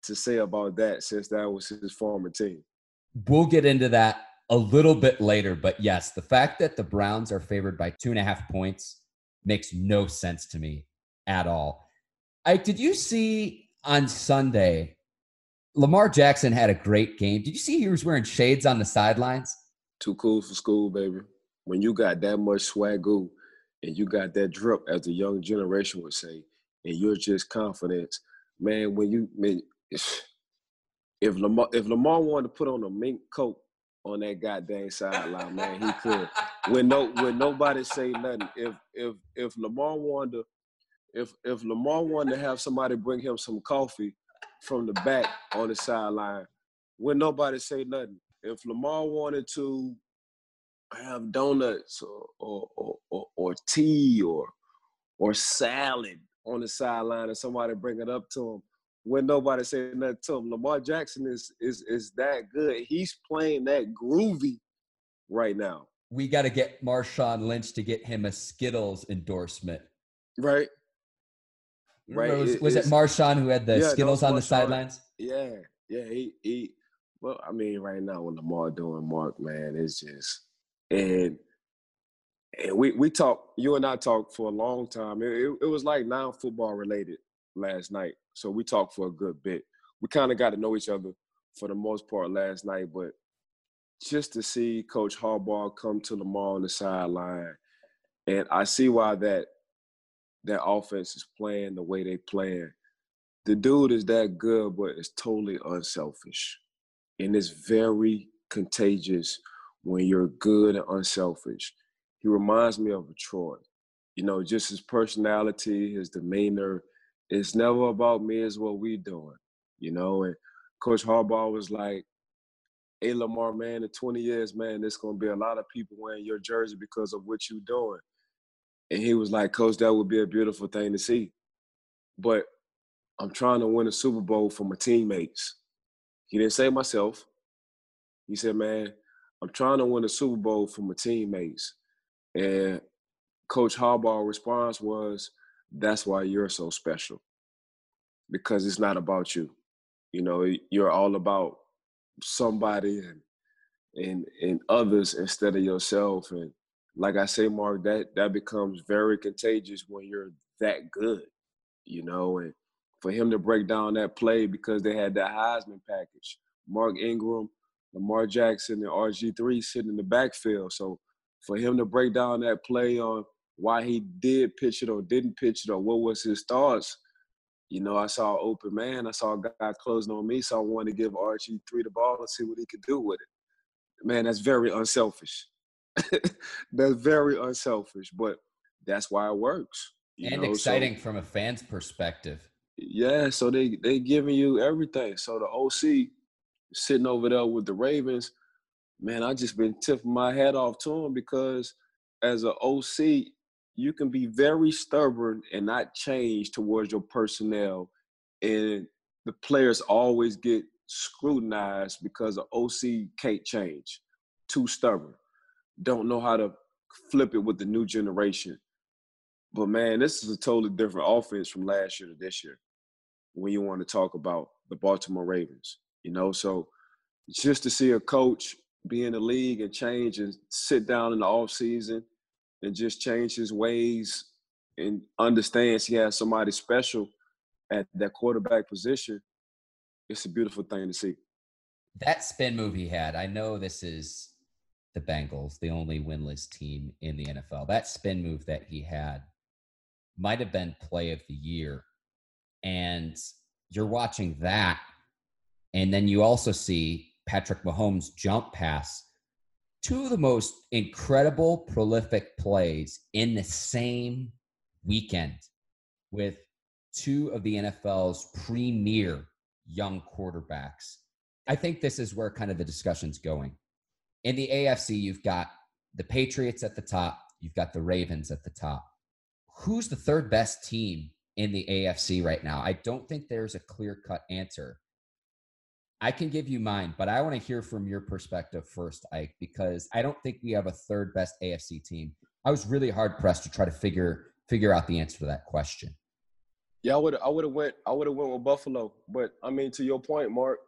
to say about that since that was his former team. We'll get into that a little bit later, but yes, the fact that the Browns are favored by two and a half points makes no sense to me at all. Ike, did you see on Sunday Lamar Jackson had a great game? Did you see he was wearing shades on the sidelines? Too cool for school, baby. When you got that much swagoo and you got that drip, as the young generation would say, and you're just confident, man. When you man, if, if Lamar if Lamar wanted to put on a mink coat on that goddamn sideline, man, he could. When no when nobody say nothing. If if if Lamar wanted to if if Lamar wanted to have somebody bring him some coffee from the back on the sideline, when nobody say nothing. If Lamar wanted to have donuts or or or, or, or tea or or salad on the sideline and somebody bring it up to him when nobody said nothing to him. Lamar Jackson is is is that good. He's playing that groovy right now. We got to get Marshawn Lynch to get him a Skittles endorsement. Right. Right. Was, was it Marshawn who had the yeah, Skittles on the sidelines? Yeah. Yeah. He he well, I mean, right now when Lamar doing Mark, man, it's just and and we we talked. You and I talked for a long time. It, it, it was like non-football related last night, so we talked for a good bit. We kind of got to know each other for the most part last night, but just to see Coach Harbaugh come to Lamar on the sideline, and I see why that that offense is playing the way they playing. The dude is that good, but it's totally unselfish and it's very contagious when you're good and unselfish. He reminds me of a Troy. You know, just his personality, his demeanor. It's never about me, it's what we doing. You know, and Coach Harbaugh was like, hey Lamar, man, in 20 years, man, there's gonna be a lot of people wearing your jersey because of what you're doing. And he was like, Coach, that would be a beautiful thing to see. But I'm trying to win a Super Bowl for my teammates. He didn't say myself. He said, man, I'm trying to win a Super Bowl for my teammates. And Coach Harbaugh's response was, that's why you're so special. Because it's not about you. You know, you're all about somebody and and and others instead of yourself. And like I say, Mark, that that becomes very contagious when you're that good, you know, and for him to break down that play because they had that Heisman package. Mark Ingram, Lamar Jackson, and RG3 sitting in the backfield. So for him to break down that play on why he did pitch it or didn't pitch it or what was his thoughts, you know, I saw an open man. I saw a guy closing on me, so I wanted to give RG3 the ball and see what he could do with it. Man, that's very unselfish. that's very unselfish, but that's why it works. and know? exciting so, from a fan's perspective. Yeah, so they they giving you everything. So the OC sitting over there with the Ravens, man, I just been tipping my hat off to him because as an OC, you can be very stubborn and not change towards your personnel, and the players always get scrutinized because the OC can't change, too stubborn, don't know how to flip it with the new generation. But man, this is a totally different offense from last year to this year when you want to talk about the Baltimore Ravens. You know, so just to see a coach be in the league and change and sit down in the off season and just change his ways and understands he has somebody special at that quarterback position, it's a beautiful thing to see. That spin move he had, I know this is the Bengals, the only winless team in the NFL. That spin move that he had might have been play of the year. And you're watching that. And then you also see Patrick Mahomes jump pass. Two of the most incredible, prolific plays in the same weekend with two of the NFL's premier young quarterbacks. I think this is where kind of the discussion's going. In the AFC, you've got the Patriots at the top, you've got the Ravens at the top who's the third best team in the AFC right now? I don't think there's a clear cut answer. I can give you mine, but I want to hear from your perspective first, Ike, because I don't think we have a third best AFC team. I was really hard pressed to try to figure figure out the answer to that question. Yeah, I would I would have went I would have went with Buffalo, but I mean to your point, Mark,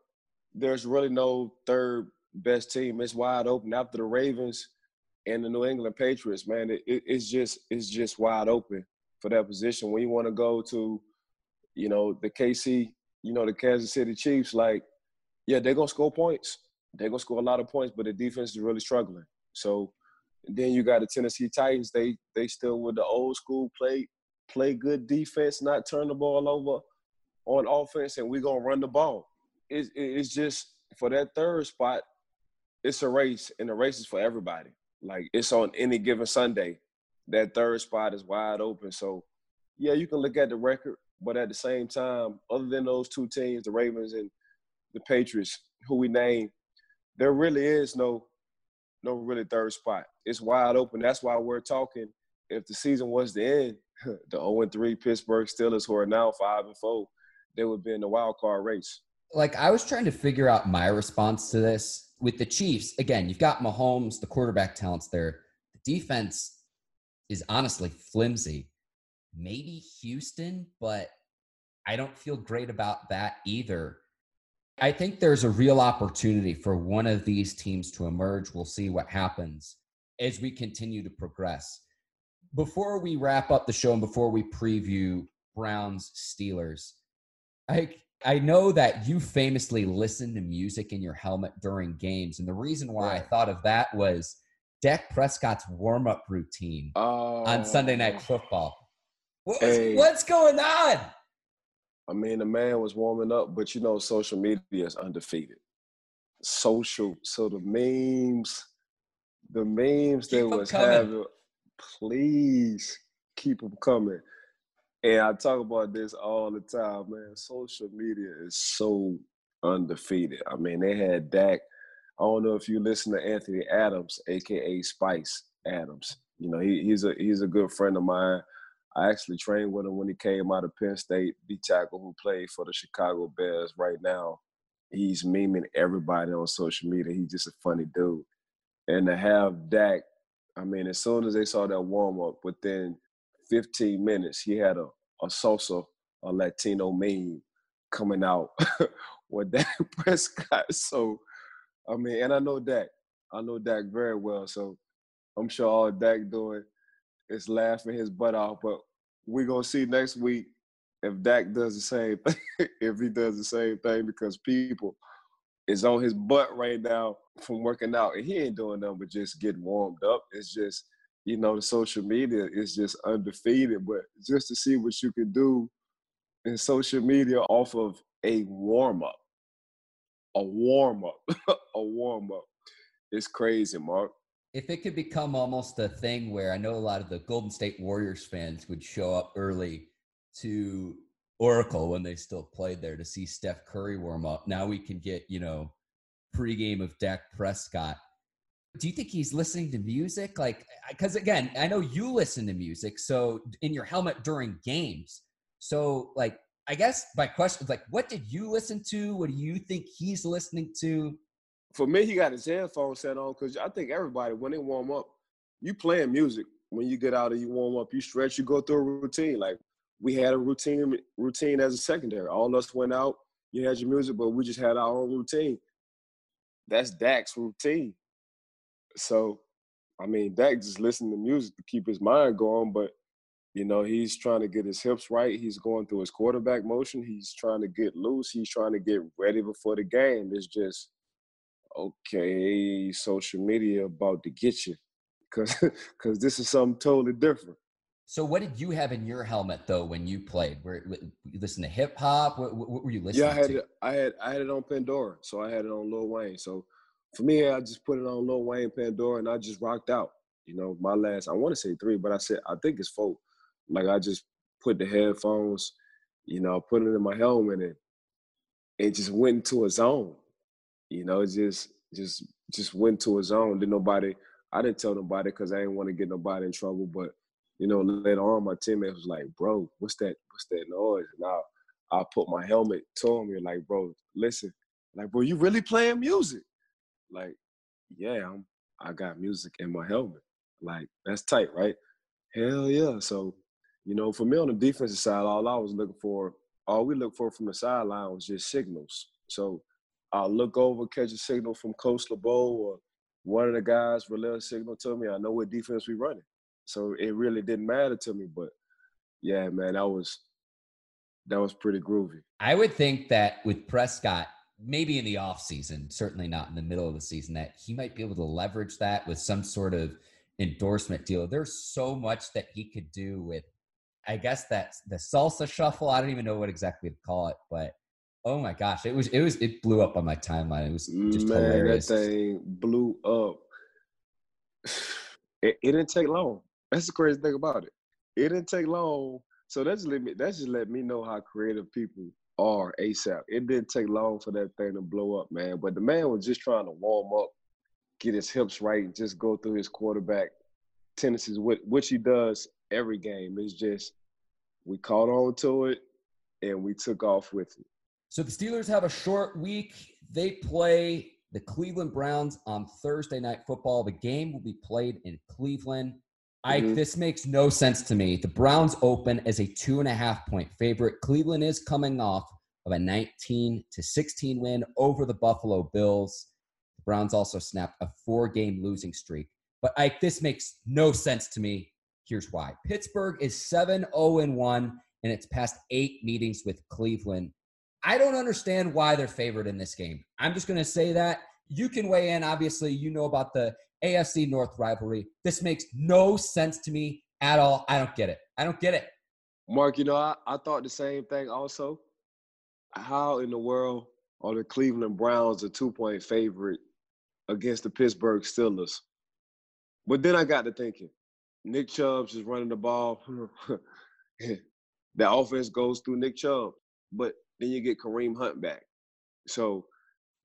there's really no third best team. It's wide open after the Ravens and the New England Patriots, man, it, it, it's just it's just wide open for that position. When you want to go to, you know, the KC, you know, the Kansas City Chiefs, like, yeah, they're gonna score points. They're gonna score a lot of points, but the defense is really struggling. So then you got the Tennessee Titans. They they still with the old school play play good defense, not turn the ball over on offense, and we're gonna run the ball. It's it's just for that third spot. It's a race, and the race is for everybody. Like it's on any given Sunday. That third spot is wide open. So yeah, you can look at the record, but at the same time, other than those two teams, the Ravens and the Patriots, who we name, there really is no no really third spot. It's wide open. That's why we're talking. If the season was to end, the 0 3 Pittsburgh Steelers, who are now 5 and 4, they would be in the wild card race. Like I was trying to figure out my response to this with the Chiefs. Again, you've got Mahomes, the quarterback talents there. The defense is honestly flimsy. Maybe Houston, but I don't feel great about that either. I think there's a real opportunity for one of these teams to emerge. We'll see what happens as we continue to progress. Before we wrap up the show and before we preview Browns Steelers, I I know that you famously listen to music in your helmet during games, and the reason why. I thought of that was Dak Prescott's warm up routine on Sunday Night oh. Football. What was, hey. What's going on? I mean, the man was warming up, but you know, social media is undefeated. Social, so the memes, the memes keep that was having, please keep them coming. And I talk about this all the time, man. Social media is so undefeated. I mean, they had Dak. I don't know if you listen to Anthony Adams, aka Spice Adams. You know, he, he's a he's a good friend of mine. I actually trained with him when he came out of Penn State, D tackle who played for the Chicago Bears right now. He's memeing everybody on social media. He's just a funny dude. And to have Dak, I mean, as soon as they saw that warm up, within 15 minutes, he had a, a salsa, a Latino meme coming out with Dak Prescott. So, I mean, and I know Dak. I know Dak very well. So I'm sure all Dak doing is laughing his butt off. But we're gonna see next week if Dak does the same thing, if he does the same thing, because people is on his butt right now from working out, and he ain't doing nothing but just getting warmed up. It's just you know the social media is just undefeated, but just to see what you can do in social media off of a warm up, a warm up, a warm up, it's crazy, Mark if it could become almost a thing where I know a lot of the Golden State Warriors fans would show up early to Oracle when they still played there to see Steph Curry warm up. Now we can get, you know, pregame of Dak Prescott. Do you think he's listening to music? Like, because again, I know you listen to music, so in your helmet during games. So, like, I guess my question is like, what did you listen to? What do you think he's listening to? For me, he got his headphones set on because I think everybody, when they warm up, you playing music. When you get out and you warm up, you stretch, you go through a routine. Like we had a routine routine as a secondary. All of us went out, you had your music, but we just had our own routine. That's Dak's routine. So, I mean, Dak just listening to music to keep his mind going, but you know, he's trying to get his hips right. He's going through his quarterback motion. He's trying to get loose. He's trying to get ready before the game. It's just okay, social media about to get you, because because this is something totally different. So, what did you have in your helmet though when you played? Were you listen to hip hop? What, what, were you listening? Yeah, I had to? it. I had I had it on Pandora, so I had it on Lil Wayne. So for me, I just put it on Lil Wayne Pandora, and I just rocked out. You know, my last I want to say three, but I said I think it's four. Like I just put the headphones, you know, put it in my helmet, and it just went into a zone. You know, just just just went to a zone. Did nobody? I didn't tell nobody because I didn't want to get nobody in trouble. But you know, later on, my teammate was like, "Bro, what's that? What's that noise?" And I I put my helmet to him and like, "Bro, listen, like, bro, you really playing music?" Like, yeah, I'm. I got music in my helmet. Like, that's tight, right? Hell yeah. So, you know, for me on the defensive side, all I was looking for, all we looked for from the sideline was just signals. So I'll look over, catch a signal from Coach LeBeau or one of the guys relay a signal to me. I know what defense we running. So it really didn't matter to me. But yeah, man, that was that was pretty groovy. I would think that with Prescott, maybe in the off season, certainly not in the middle of the season, that he might be able to leverage that with some sort of endorsement deal. There's so much that he could do with I guess that's the salsa shuffle. I don't even know what exactly to call it, but Oh my gosh, it was it was it blew up on my timeline. It was just Man, hilarious. That thing blew up. It, it, didn't take long. That's the crazy thing about it. It didn't take long. So that's just let me that's just let me know how creative people are ASAP. It didn't take long for that thing to blow up, man. But the man was just trying to warm up, get his hips right and just go through his quarterback tendencies, which he does every game. It's just we caught on to it and we took off with it. So the Steelers have a short week. They play the Cleveland Browns on Thursday night football. The game will be played in Cleveland. Ike, mm-hmm. this makes no sense to me. The Browns open as a two and a half point favorite. Cleveland is coming off of a 19 to 16 win over the Buffalo Bills. The Browns also snapped a four game losing streak. But Ike, this makes no sense to me. Here's why Pittsburgh is 7 0 1 and it's past eight meetings with Cleveland. I don't understand why they're favored in this game. I'm just going to say that. You can weigh in. Obviously, you know about the AFC North rivalry. This makes no sense to me at all. I don't get it. I don't get it. Mark, you know, I, I thought the same thing also. How in the world are the Cleveland Browns a two point favorite against the Pittsburgh Steelers? But then I got to thinking, Nick Chubb's is running the ball. the offense goes through Nick Chubb, but then you get Kareem Hunt back. So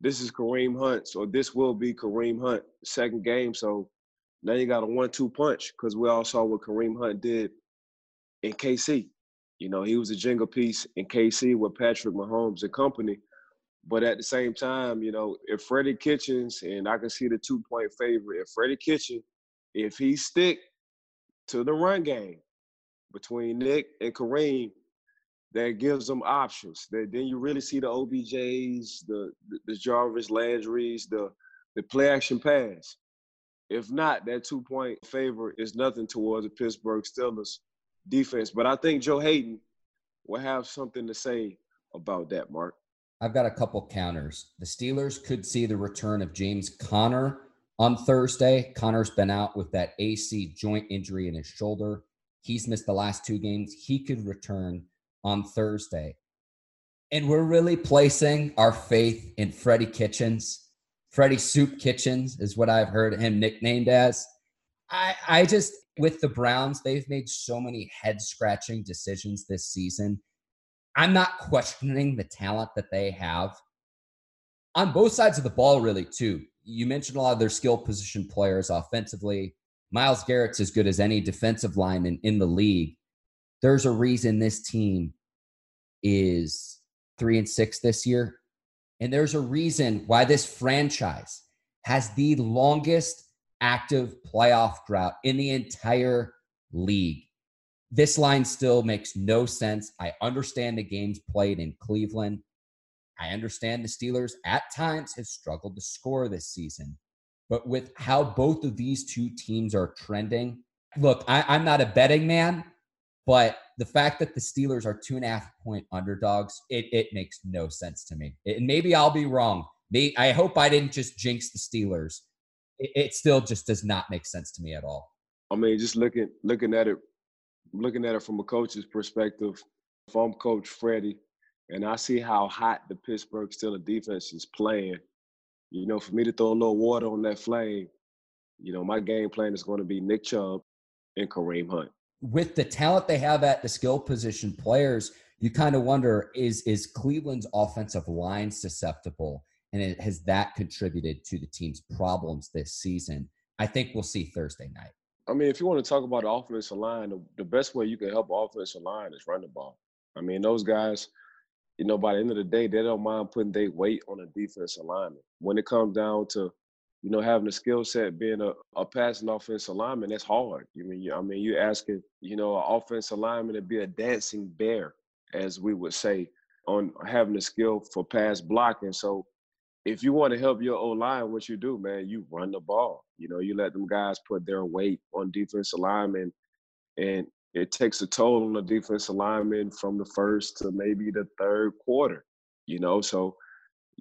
this is Kareem Hunt, so this will be Kareem Hunt second game. So now you got a one-two punch because we all saw what Kareem Hunt did in KC. You know, he was a jingle piece in KC with Patrick Mahomes and company. But at the same time, you know, if Freddie Kitchens, and I can see the two-point favorite, if Freddie Kitchens, if he stick to the run game between Nick and Kareem, that gives them options. That then you really see the OBJs, the the, Jarvis Landry's, the the play action pass. If not, that two point favor is nothing towards the Pittsburgh Steelers defense. But I think Joe Haden will have something to say about that, Mark. I've got a couple counters. The Steelers could see the return of James Conner on Thursday. Conner's been out with that AC joint injury in his shoulder. He's missed the last two games. He could return on Thursday. And we're really placing our faith in Freddie Kitchens. Freddie Soup Kitchens is what I've heard him nicknamed as. I, I just, with the Browns, they've made so many head scratching decisions this season. I'm not questioning the talent that they have on both sides of the ball, really, too. You mentioned a lot of their skill position players offensively. Myles Garrett's as good as any defensive lineman in the league there's a reason this team is three and six this year. And there's a reason why this franchise has the longest active playoff drought in the entire league. This line still makes no sense. I understand the games played in Cleveland. I understand the Steelers at times have struggled to score this season. But with how both of these two teams are trending, look, I, am not a betting man, but the fact that the Steelers are two and a half point underdogs, it, it makes no sense to me. And maybe I'll be wrong. Maybe, I hope I didn't just jinx the Steelers. It, it still just does not make sense to me at all. I mean, just looking looking at it, looking at it from a coach's perspective, if I'm Coach Freddie, and I see how hot the Pittsburgh Steelers defense is playing, you know, for me to throw a little water on that flame, you know, my game plan is going to be Nick Chubb and Kareem Hunt with the talent they have at the skill position players, you kind of wonder is is Cleveland's offensive line susceptible, and it, has that contributed to the team's problems this season? I think we'll see Thursday night. I mean, if you want to talk about the offensive line, the, the best way you can help offensive line is run the ball. I mean, those guys, you know, by the end of the day, they don't mind putting their weight on a defensive lineman. When it comes down to you know, having a skill set, being a, a passing offensive lineman, that's hard. You mean, you, I mean, you're asking, you know, an offensive lineman to be a dancing bear, as we would say, on having a skill for pass blocking. So, if you want to help your O line, what you do, man, you run the ball. You know, you let them guys put their weight on defensive linemen, and it takes a toll on the defensive lineman from the first to maybe the third quarter. You know, so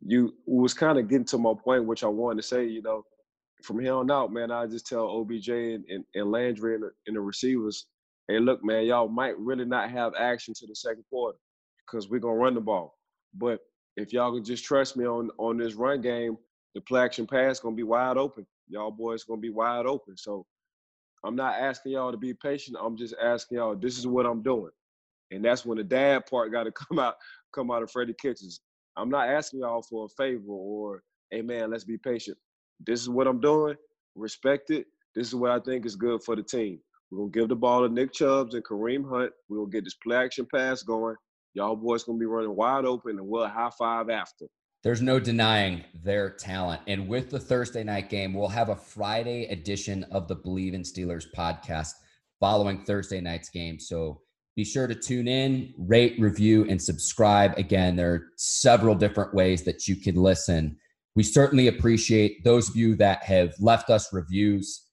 you was kind of getting to my point, which I wanted to say, you know, from here on out, man, I just tell OBJ and, and, and Landry and the, and the receivers, hey, look, man, y'all might really not have action to the second quarter because we're gonna run the ball. But if y'all can just trust me on on this run game, the play action pass gonna be wide open. Y'all boys gonna be wide open. So I'm not asking y'all to be patient. I'm just asking y'all, this is what I'm doing. And that's when the dad part got to come out, come out of Freddie Kitchens. I'm not asking y'all for a favor or, hey man, let's be patient. this is what I'm doing. Respect it. This is what I think is good for the team. We're gonna give the ball to Nick Chubbs and Kareem Hunt. We're gonna get this play action pass going. Y'all boys gonna be running wide open, and we'll high five after. There's no denying their talent. And with the Thursday night game, we'll have a Friday edition of the Bleav in Steelers podcast following Thursday night's game. So be sure to tune in, rate, review, and subscribe. Again, there are several different ways that you can listen. We certainly appreciate those of you that have left us reviews.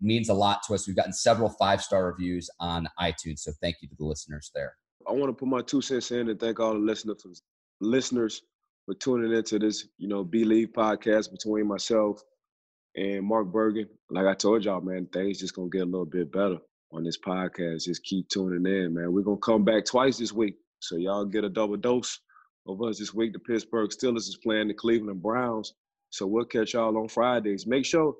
It means a lot to us. We've gotten several five star reviews on iTunes. So thank you to the listeners there. I want to put my two cents in and thank all the listeners listeners for tuning into this, you know, Bleav podcast between myself and Mark Bergen. Like I told y'all, man, things just gonna get a little bit better on this podcast. Just keep tuning in, man. We're gonna come back twice this week. So y'all get a double dose of us this week. The Pittsburgh Steelers is playing the Cleveland Browns. So we'll catch y'all on Fridays. Make sure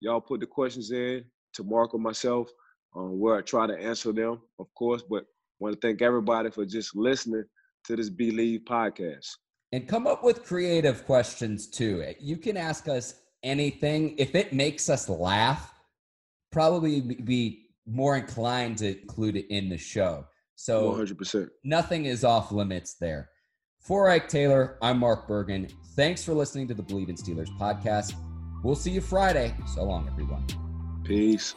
y'all put the questions in to Mark or myself um, where I try to answer them, of course. But want to thank everybody for just listening to this Bleav podcast. And come up with creative questions too. You can ask us anything. If it makes us laugh, probably be more inclined to include it in the show. So 100%. Nothing is off limits there. For Ike Taylor, I'm Mark Bergen. Thanks for listening to the Bleav in Steelers podcast. We'll see you Friday. So long, everyone. Peace.